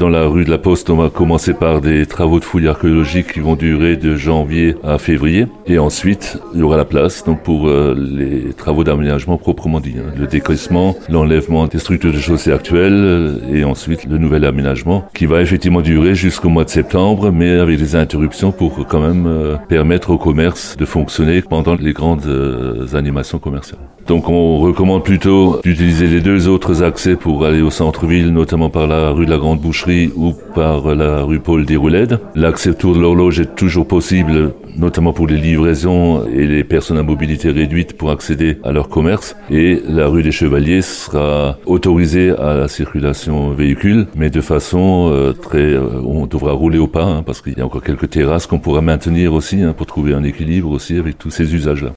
Dans la rue de la Poste, on va commencer par des travaux de fouilles archéologiques qui vont durer de janvier à février. Et ensuite, il y aura la place donc pour euh, les travaux d'aménagement proprement dit. Hein. Le décrissement, l'enlèvement des structures de chaussée actuelles euh, et ensuite le nouvel aménagement qui va effectivement durer jusqu'au mois de septembre, mais avec des interruptions pour quand même euh, permettre au commerce de fonctionner pendant les grandes animations commerciales. Donc on recommande plutôt d'utiliser les deux autres accès pour aller au centre-ville, notamment par la rue de la Grande Boucherie ou par la rue Paul Déroulède. L'accès autour de l'horloge est toujours possible, notamment pour les livraisons et les personnes à mobilité réduite pour accéder à leur commerce. Et la rue des Chevaliers sera autorisée à la circulation véhicule, mais de façon euh, très... Euh, on devra rouler au pas, hein, parce qu'il y a encore quelques terrasses qu'on pourra maintenir aussi hein, pour trouver un équilibre aussi avec tous ces usages-là.